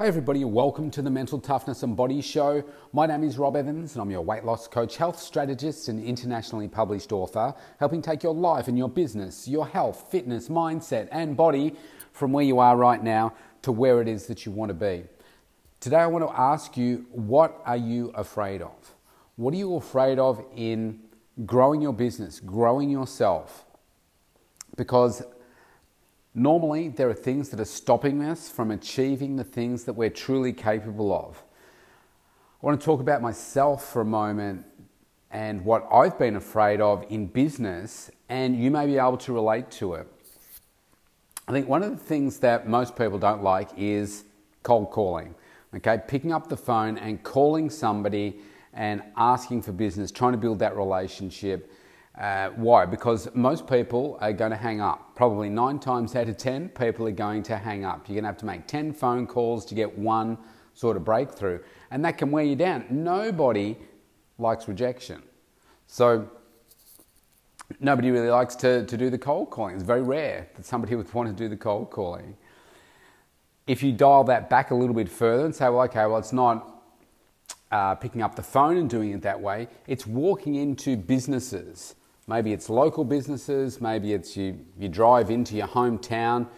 Hi, everybody, welcome to the Mental Toughness and Body Show. My name is Rob Evans, and I'm your weight loss coach, health strategist, and internationally published author, helping take your life and your business, your health, fitness, mindset, and body from where you are right now to where it is that you want to be. Today, I want to ask you what are you afraid of? What are you afraid of in growing your business, growing yourself? Because Normally, there are things that are stopping us from achieving the things that we're truly capable of. I want to talk about myself for a moment and what I've been afraid of in business, and you may be able to relate to it. I think one of the things that most people don't like is cold calling. Okay, picking up the phone and calling somebody and asking for business, trying to build that relationship uh, why? Because most people are going to hang up. Probably nine times out of 10, people are going to hang up. You're going to have to make 10 phone calls to get one sort of breakthrough. And that can wear you down. Nobody likes rejection. So, nobody really likes to, to do the cold calling. It's very rare that somebody would want to do the cold calling. If you dial that back a little bit further and say, well, okay, well, it's not uh, picking up the phone and doing it that way, it's walking into businesses Maybe it's local businesses, maybe it's you, you drive into your hometown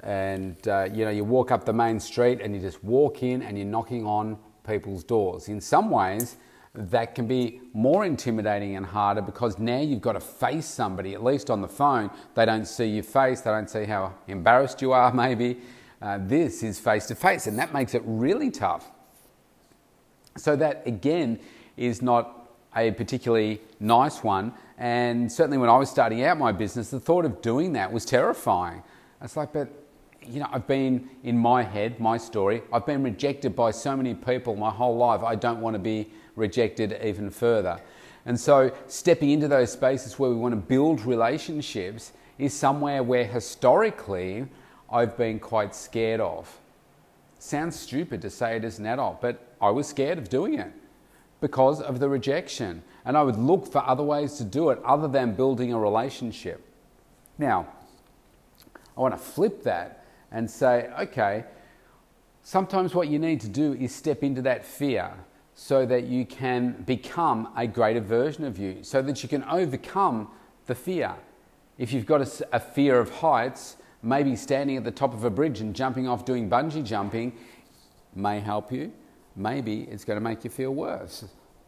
and uh, you know you walk up the main street and you just walk in and you're knocking on people's doors. In some ways, that can be more intimidating and harder because now you've got to face somebody, at least on the phone. They don't see your face, they don't see how embarrassed you are, maybe. Uh, this is face to face, and that makes it really tough. So, that again is not a particularly nice one. And certainly when I was starting out my business, the thought of doing that was terrifying. It's like, but you know, I've been in my head, my story, I've been rejected by so many people my whole life. I don't want to be rejected even further. And so, stepping into those spaces where we want to build relationships is somewhere where historically I've been quite scared of. Sounds stupid to say it as an adult, but I was scared of doing it because of the rejection. And I would look for other ways to do it other than building a relationship. Now, I want to flip that and say, okay, sometimes what you need to do is step into that fear so that you can become a greater version of you, so that you can overcome the fear. If you've got a, a fear of heights, maybe standing at the top of a bridge and jumping off doing bungee jumping may help you maybe it's going to make you feel worse.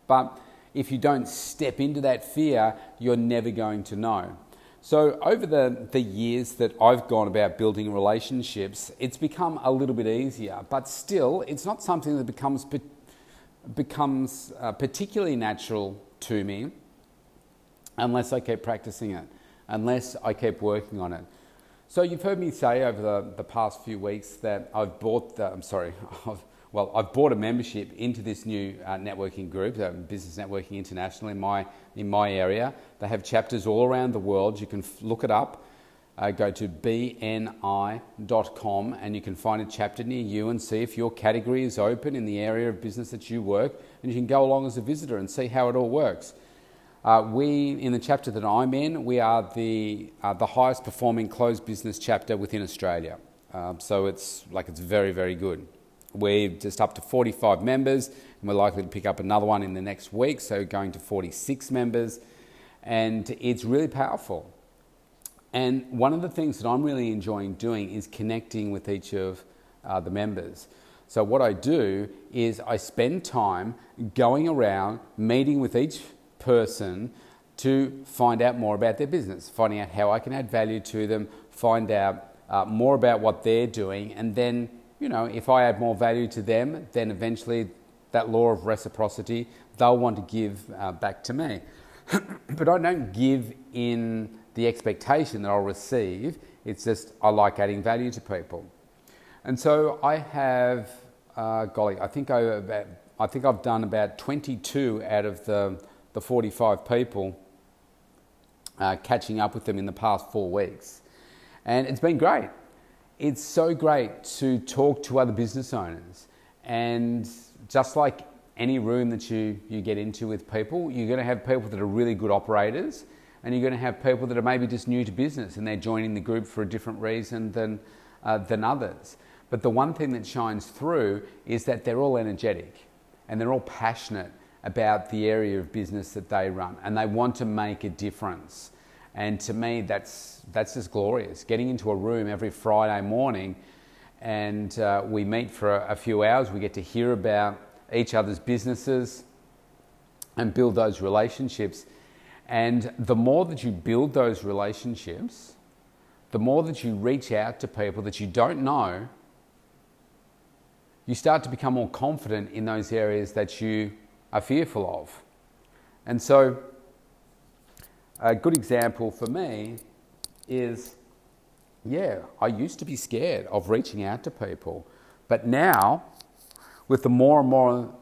But if you don't step into that fear, you're never going to know. So, over the, the years that I've gone about building relationships, it's become a little bit easier, but still, it's not something that becomes, becomes uh, particularly natural to me unless I keep practicing it, unless I keep working on it. So, you've heard me say over the, the past few weeks that I've bought the, I'm sorry, I've, well, I've bought a membership into this new uh, networking group, uh, Business Networking International, in my, in my area. They have chapters all around the world. You can f- look it up. Uh, go to bni.com and you can find a chapter near you and see if your category is open in the area of business that you work. And you can go along as a visitor and see how it all works. Uh, we, in the chapter that I'm in, we are the, uh, the highest performing closed business chapter within Australia. Um, so it's like it's very, very good. We're just up to 45 members, and we're likely to pick up another one in the next week, so going to 46 members. And it's really powerful. And one of the things that I'm really enjoying doing is connecting with each of uh, the members. So, what I do is I spend time going around meeting with each person to find out more about their business, finding out how I can add value to them, find out uh, more about what they're doing, and then you know, if I add more value to them, then eventually that law of reciprocity, they'll want to give uh, back to me. but I don't give in the expectation that I'll receive. It's just I like adding value to people. And so I have, uh, golly, I think I, I think I've done about 22 out of the, the 45 people uh, catching up with them in the past four weeks. And it's been great it's so great to talk to other business owners. And just like any room that you, you get into with people, you're going to have people that are really good operators, and you're going to have people that are maybe just new to business and they're joining the group for a different reason than, uh, than others. But the one thing that shines through is that they're all energetic and they're all passionate about the area of business that they run and they want to make a difference. And to me, that's, that's just glorious. Getting into a room every Friday morning and uh, we meet for a, a few hours, we get to hear about each other's businesses and build those relationships. And the more that you build those relationships, the more that you reach out to people that you don't know, you start to become more confident in those areas that you are fearful of. And so, a good example for me is yeah, I used to be scared of reaching out to people. But now, with the more and more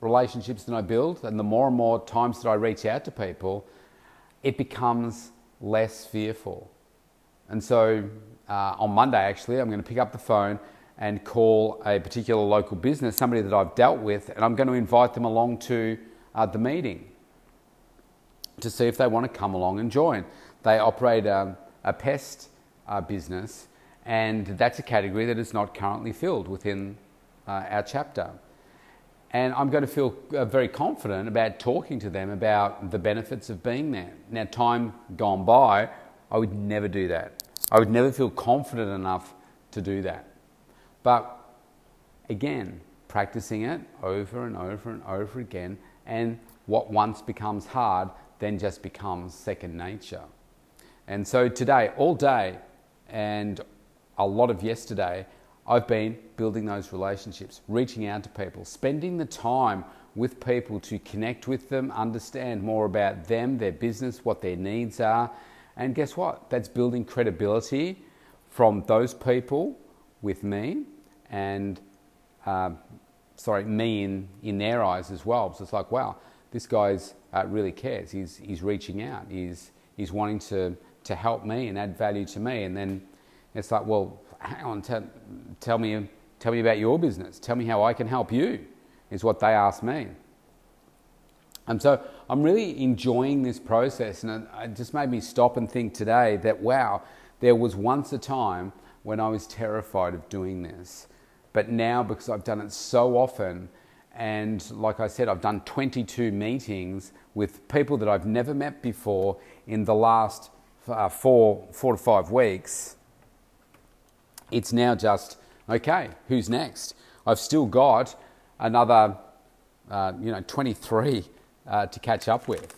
relationships that I build and the more and more times that I reach out to people, it becomes less fearful. And so uh, on Monday, actually, I'm going to pick up the phone and call a particular local business, somebody that I've dealt with, and I'm going to invite them along to uh, the meeting to see if they want to come along and join. They operate a, a pest uh, business, and that's a category that is not currently filled within uh, our chapter. And I'm going to feel uh, very confident about talking to them about the benefits of being there. Now, time gone by, I would never do that. I would never feel confident enough to do that. But again, practicing it over and over and over again, and what once becomes hard then just becomes second nature. And so today, all day, and a lot of yesterday, I've been building those relationships, reaching out to people, spending the time with people to connect with them, understand more about them, their business, what their needs are. And guess what? That's building credibility from those people with me and, uh, sorry, me in, in their eyes as well. So it's like, wow, this guy's uh, really cares. He's, he's reaching out. He's, he's wanting to to help me and add value to me. And then it's like, well, hang on, tell, tell, me, tell me about your business. Tell me how I can help you, is what they ask me. And so I'm really enjoying this process. And it just made me stop and think today that, wow, there was once a time when I was terrified of doing this. But now, because I've done it so often, and like I said, I've done 22 meetings with people that I've never met before in the last uh, four, four to five weeks, it's now just, okay, who's next? I've still got another, uh, you know, 23 uh, to catch up with.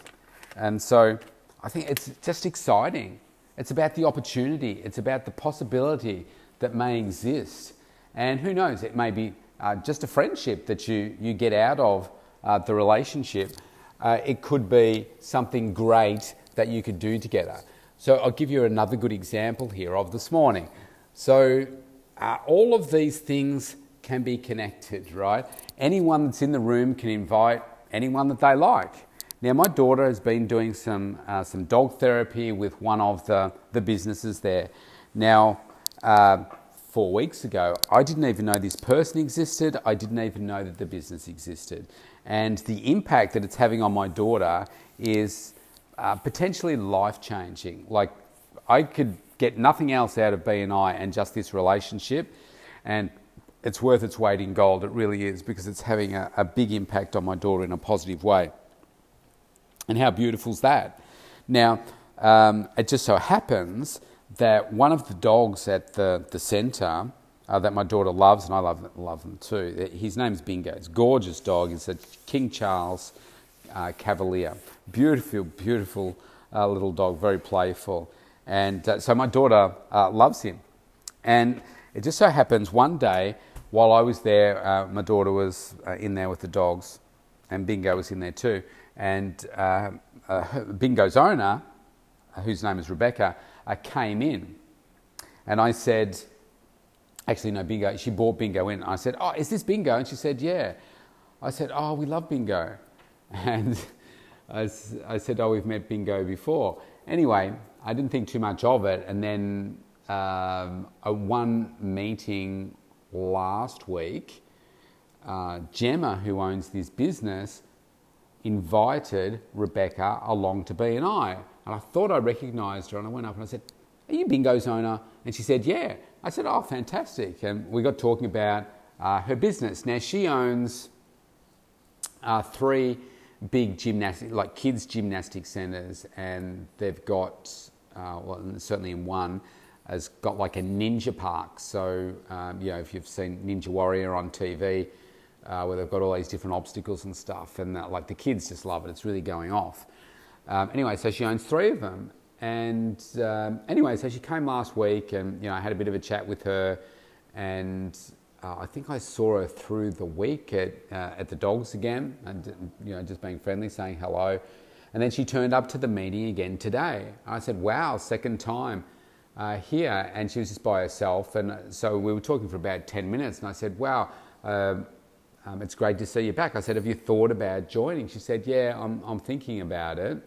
And so I think it's just exciting. It's about the opportunity, it's about the possibility that may exist. And who knows, it may be uh, just a friendship that you, you get out of uh, the relationship. Uh, it could be something great that you could do together. So I'll give you another good example here of this morning. So uh, all of these things can be connected, right? Anyone that's in the room can invite anyone that they like. Now, my daughter has been doing some, uh, some dog therapy with one of the, the businesses there. Now, uh, four weeks ago, I didn't even know this person existed. I didn't even know that the business existed. And the impact that it's having on my daughter is uh, potentially life changing. Like I could get nothing else out of BNI and just this relationship, and it's worth its weight in gold. It really is because it's having a, a big impact on my daughter in a positive way. And how beautiful is that? Now, um, it just so happens that one of the dogs at the, the centre uh, that my daughter loves, and I love, love them too, his name's Bingo. It's a gorgeous dog. It's a King Charles uh, Cavalier. Beautiful, beautiful uh, little dog, very playful. And uh, so my daughter uh, loves him. And it just so happens one day while I was there, uh, my daughter was in there with the dogs, and Bingo was in there too. And Bingo's owner, whose name is Rebecca, came in. And I said, actually, no, Bingo, she brought Bingo in. I said, Oh, is this Bingo? And she said, Yeah. I said, Oh, we love Bingo. And I, I said, Oh, we've met Bingo before. Anyway, I didn't think too much of it. And then um, a one meeting last week, uh, Gemma, who owns this business, invited Rebecca along to BNI. And I thought I recognised her, and I went up and I said, Are you Bingo's owner? And she said, Yeah. I said, oh, fantastic. And we got talking about uh, her business. Now, she owns uh, three big gymnastic, like kids' gymnastic centres, and they've got, uh, well, certainly in one, has got like a ninja park. So, um, you know, if you've seen Ninja Warrior on TV, uh, where they've got all these different obstacles and stuff, and that, like the kids just love it. It's really going off. Um, anyway, so she owns three of them, and um, anyway, so she came last week, and you know, I had a bit of a chat with her, and uh, I think I saw her through the week at uh, at the dogs again, and you know, just being friendly, saying hello, and then she turned up to the meeting again today. I said, "Wow, second time." Uh, here, and she was just by herself, and so we were talking for about ten minutes, and I said, "Wow, um, um, it's great to see you back." I said, "Have you thought about joining?" She said, "Yeah, I'm, I'm thinking about it."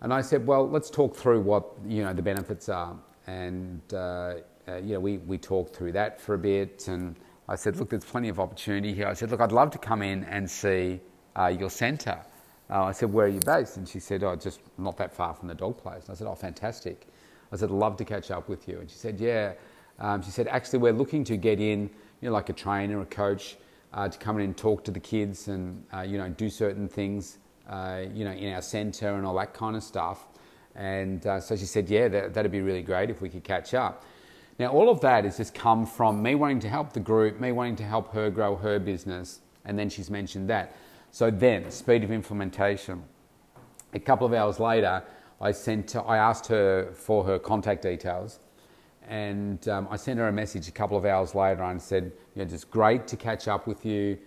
And I said, well, let's talk through what you know the benefits are. And uh, uh, you know, we, we talked through that for a bit. And I said, look, there's plenty of opportunity here. I said, look, I'd love to come in and see uh, your centre. Uh, I said, where are you based? And she said, oh, just not that far from the dog place. And I said, oh, fantastic. I said, love to catch up with you. And she said, yeah. Um, she said, actually, we're looking to get in, you know, like a trainer, a coach, uh, to come in and talk to the kids and, uh, you know, do certain things uh, you know, in our centre and all that kind of stuff. And uh, so she said, yeah, that, that'd be really great if we could catch up. Now, all of that has just come from me wanting to help the group, me wanting to help her grow her business, and then she's mentioned that. So then, speed of implementation. A couple of hours later, I sent, I asked her for her contact details, and um, I sent her a message a couple of hours later and said, you know, just great to catch up with you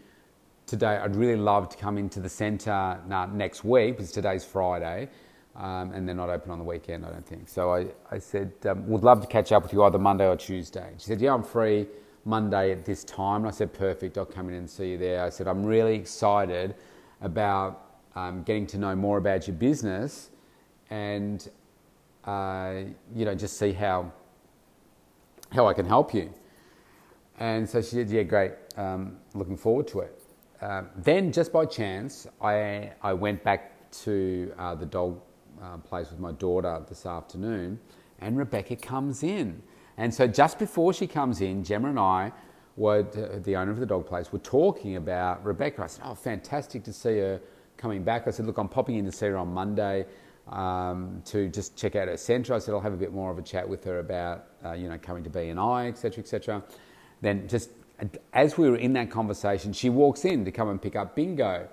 today, I'd really love to come into the centre next week because today's Friday. Um, and they're not open on the weekend, I don't think. So I, I said, um, would love to catch up with you either Monday or Tuesday. She said, yeah, I'm free Monday at this time. And I said, perfect, I'll come in and see you there. I said, I'm really excited about um, getting to know more about your business and, uh, you know, just see how, how I can help you. And so she said, yeah, great, um, looking forward to it. Um, then, just by chance, I, I went back to uh, the dog uh, place with my daughter this afternoon, and Rebecca comes in. And so, just before she comes in, Gemma and I, were, the owner of the dog place, were talking about Rebecca. I said, Oh, fantastic to see her coming back. I said, Look, I'm popping in to see her on Monday. Um, to just check out her centre. I said I'll have a bit more of a chat with her about uh, you know coming to BNI, etc., etc. Then just as we were in that conversation, she walks in to come and pick up bingo.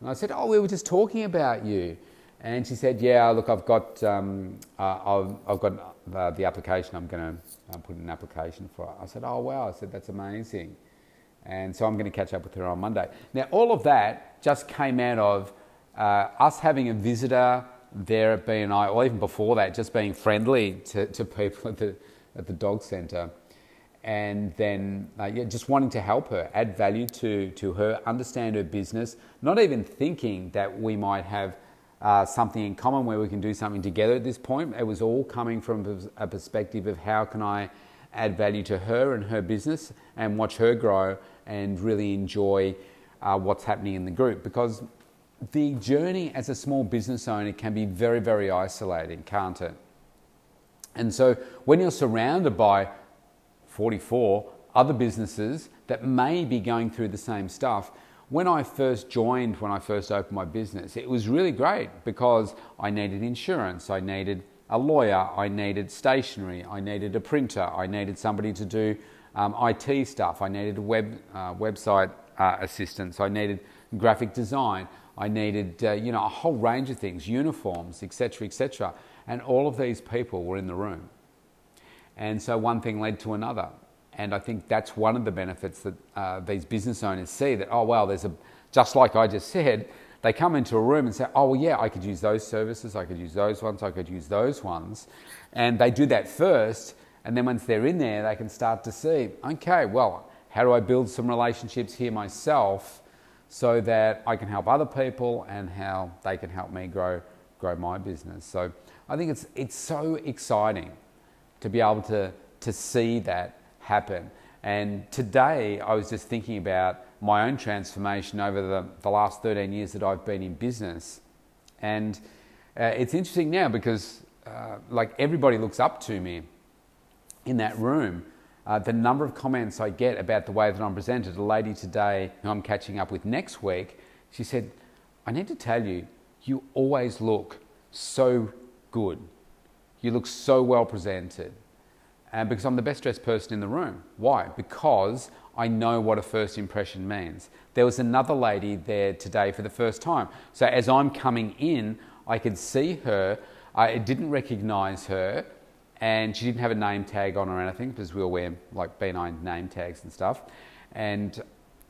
And I said, Oh, we were just talking about you. And she said, Yeah, look, I've got, um, uh, I've, I've, got uh, the application. I'm going to uh, put an application for it. I said, Oh, wow. I said, That's amazing. And so I'm going to catch up with her on Monday. Now, all of that just came out of uh, us having a visitor there at BNI, or even before that, just being friendly to, to people at the, at the dog centre and then uh, yeah, just wanting to help her, add value to, to her, understand her business, not even thinking that we might have uh, something in common where we can do something together at this point. It was all coming from a perspective of how can I add value to her and her business and watch her grow and really enjoy uh, what's happening in the group because the journey as a small business owner can be very, very isolating, can't it? And so when you're surrounded by 44 other businesses that may be going through the same stuff. When I first joined, when I first opened my business, it was really great because I needed insurance, I needed a lawyer, I needed stationery, I needed a printer, I needed somebody to do um, IT stuff, I needed web, uh, website uh, assistance, I needed graphic design, I needed uh, you know a whole range of things, uniforms, etc., etc. And all of these people were in the room. And so one thing led to another. And I think that's one of the benefits that uh, these business owners see that, oh, wow, there's a, just like I just said, they come into a room and say, oh, well, yeah, I could use those services, I could use those ones, I could use those ones. And they do that first. And then once they're in there, they can start to see, okay, well, how do I build some relationships here myself so that I can help other people and how they can help me grow, grow my business? So I think it's, it's so exciting to be able to, to see that happen. And today I was just thinking about my own transformation over the, the last 13 years that I've been in business. And uh, it's interesting now because uh, like everybody looks up to me in that room. uh, the number of comments I get about the way that I'm presented. A lady today who I'm catching up with next week, she said, I need to tell you, you always look so good. You look so well presented. And because I'm the best dressed person in the room. Why? Because I know what a first impression means. There was another lady there today for the first time. So as I'm coming in, I could see her. I didn't recognize her, and she didn't have a name tag on or anything because we all wear like BNI name tags and stuff. And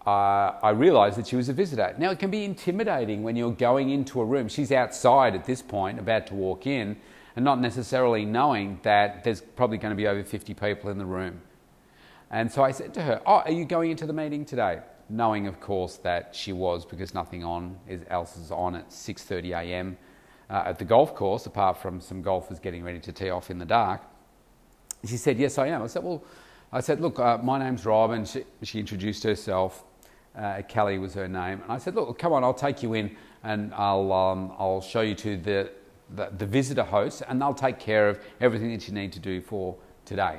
uh, I realised that she was a visitor. Now, it can be intimidating when you're going into a room. She's outside at this point, about to walk in, and not necessarily knowing that there's probably going to be over 50 people in the room. And so I said to her, Oh, are you going into the meeting today? Knowing, of course, that she was because nothing on is, else is on at 6.30 a.m. Uh, at the golf course, apart from some golfers getting ready to tee off in the dark. She said, Yes, I am. I said, Well, I said, Look, uh, my name's Rob. And she, she introduced herself. Uh, Kelly was her name. And I said, Look, come on, I'll take you in and I'll, um, I'll show you to the, the, the visitor host and they'll take care of everything that you need to do for today.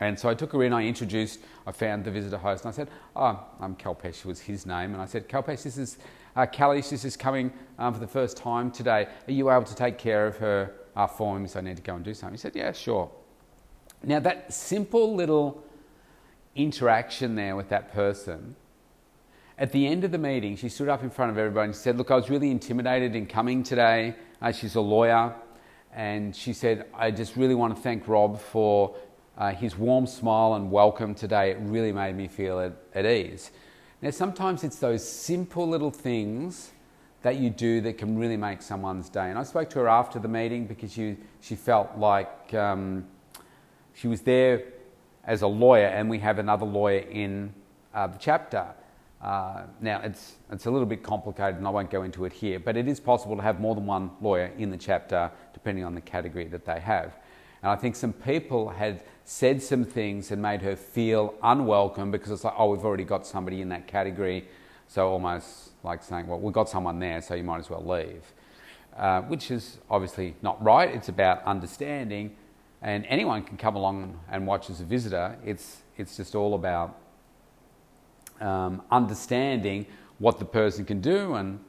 And so I took her in, I introduced, I found the visitor host, and I said, Oh, I'm Kalpesh, was his name. And I said, Kalpesh, this is uh, Kelly, this is coming um, for the first time today. Are you able to take care of her uh, for me? So I need to go and do something. He said, Yeah, sure. Now, that simple little interaction there with that person, at the end of the meeting, she stood up in front of everybody and said, Look, I was really intimidated in coming today. Uh, she's a lawyer. And she said, I just really want to thank Rob for uh, his warm smile and welcome today. It really made me feel at, at ease. Now, sometimes it's those simple little things that you do that can really make someone's day. And I spoke to her after the meeting because she, she felt like um, she was there as a lawyer, and we have another lawyer in uh, the chapter. Uh, now, it's, it's a little bit complicated and I won't go into it here, but it is possible to have more than one lawyer in the chapter depending on the category that they have. And I think some people had said some things and made her feel unwelcome because it's like, oh, we've already got somebody in that category. So almost like saying, well, we've got someone there, so you might as well leave. Uh, which is obviously not right. It's about understanding, and anyone can come along and watch as a visitor. It's, it's just all about um, understanding what the person can do and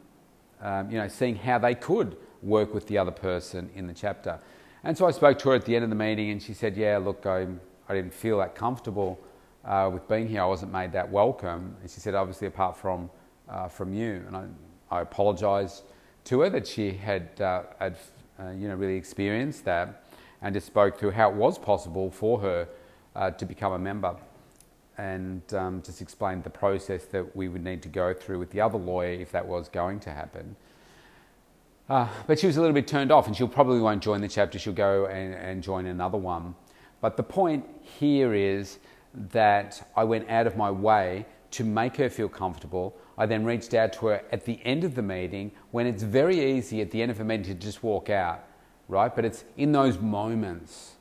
um, you know, seeing how they could work with the other person in the chapter. And so I spoke to her at the end of the meeting, and she said, "Yeah, look, I, I didn't feel that comfortable uh, with being here. I wasn't made that welcome." And she said, "Obviously, apart from uh, from you." And I, I apologised to her that she had uh, had uh, you know really experienced that, and just spoke through how it was possible for her uh, to become a member, and um, just explained the process that we would need to go through with the other lawyer if that was going to happen. Uh, but she was a little bit turned off, and she'll probably won't join the chapter. She'll go and, and join another one. But the point here is that I went out of my way to make her feel comfortable. I then reached out to her at the end of the meeting when it's very easy at the end of a meeting to just walk out, right? But it's in those moments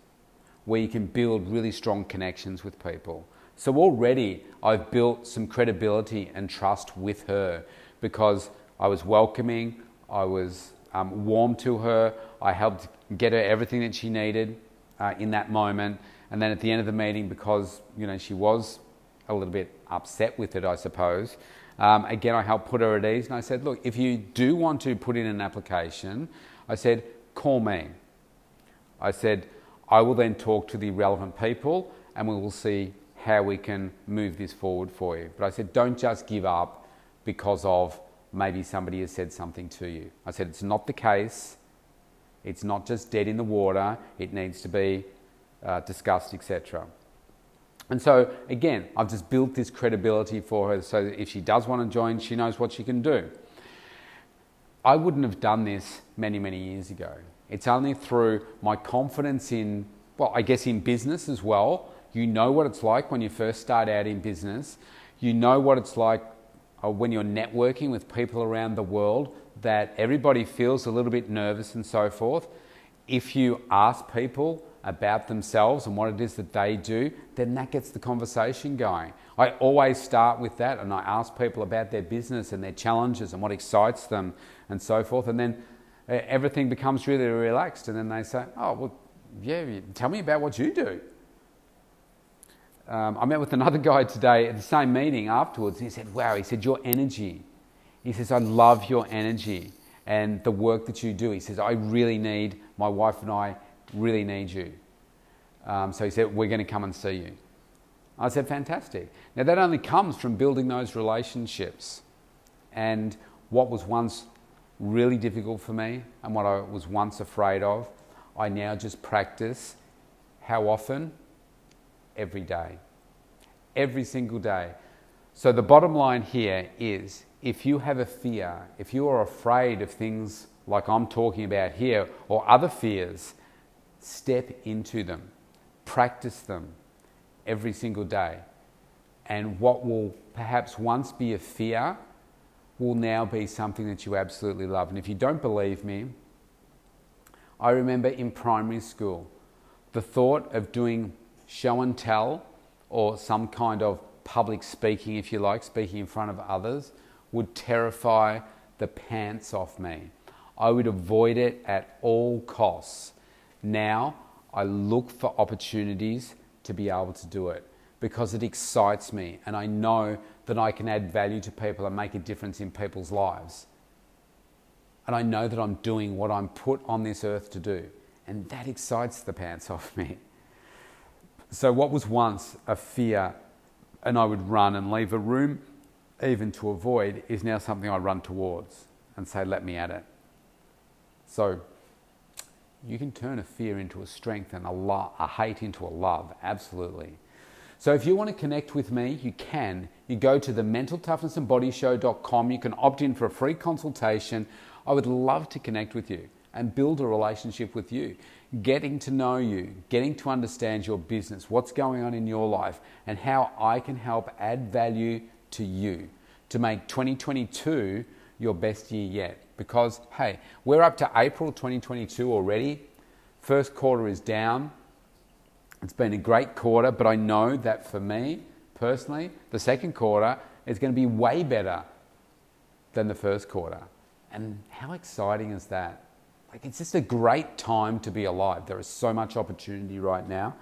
where you can build really strong connections with people. So already I've built some credibility and trust with her because I was welcoming, I was um, warm to her. I helped get her everything that she needed uh, in that moment. And then at the end of the meeting, because you know she was a little bit upset with it, I suppose. Um, again, I helped put her at ease, and I said, "Look, if you do want to put in an application, I said, call me." I said, "I will then talk to the relevant people, and we will see how we can move this forward for you." But I said, "Don't just give up because of maybe somebody has said something to you. I said, it's not the case. It's not just dead in the water. It needs to be uh, discussed, etc. And so, again, I've just built this credibility for her so that if she does want to join, she knows what she can do. I wouldn't have done this many, many years ago. It's only through my confidence in, well, I guess in business as well. You know what it's like when you first start out in business. You know what it's like uh, when you're networking with people around the world that everybody feels a little bit nervous and so forth. If you ask people about themselves and what it is that they do, then that gets the conversation going. I always start with that and I ask people about their business and their challenges and what excites them and so forth. And then uh, everything becomes really relaxed. And then they say, Oh, well, yeah, tell me about what you do. Um, I met with another guy today at the same meeting afterwards, and he said, Wow, he said, Your energy. He says, I love your energy and the work that you do. He says, I really need, my wife and I really need you. Um, so he said, We're going to come and see you. I said, Fantastic. Now, that only comes from building those relationships. And what was once really difficult for me and what I was once afraid of, I now just practice. How often? Every day. Every single day. So, the bottom line here is if you have a fear, if you are afraid of things like I'm talking about here or other fears, step into them, practice them every single day. And what will perhaps once be a fear will now be something that you absolutely love. And if you don't believe me, I remember in primary school, the thought of doing show and tell or some kind of public speaking, if you like, speaking in front of others, would terrify the pants off me. I would avoid it at all costs. Now I look for opportunities to be able to do it because it excites me and I know that I can add value to people and make a difference in people's lives. And I know that I'm doing what I'm put on this earth to do. And that excites the pants off me. So, what was once a fear, and I would run and leave a room even to avoid, is now something I run towards and say, let me at it. So, you can turn a fear into a strength and a, lo- a hate into a love, absolutely. So if you want to connect with me, you can. You go to the mentaltoughnessandbodyshow.com. You can opt in for a free consultation. I would love to connect with you and build a relationship with you, getting to know you, getting to understand your business, what's going on in your life, and how I can help add value to you to make 2022 your best year yet. Because, hey, we're up to April 2022 already. First quarter is down. It's been a great quarter, but I know that for me personally, the second quarter is going to be way better than the first quarter. And how exciting is that? Like, it's just a great time to be alive. There is so much opportunity right now.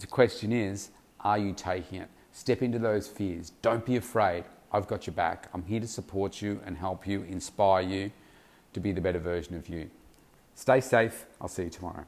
The question is, are you taking it? Step into those fears. Don't be afraid. I've got your back. I'm here to support you and help you, inspire you to be the better version of you. Stay safe. I'll see you tomorrow.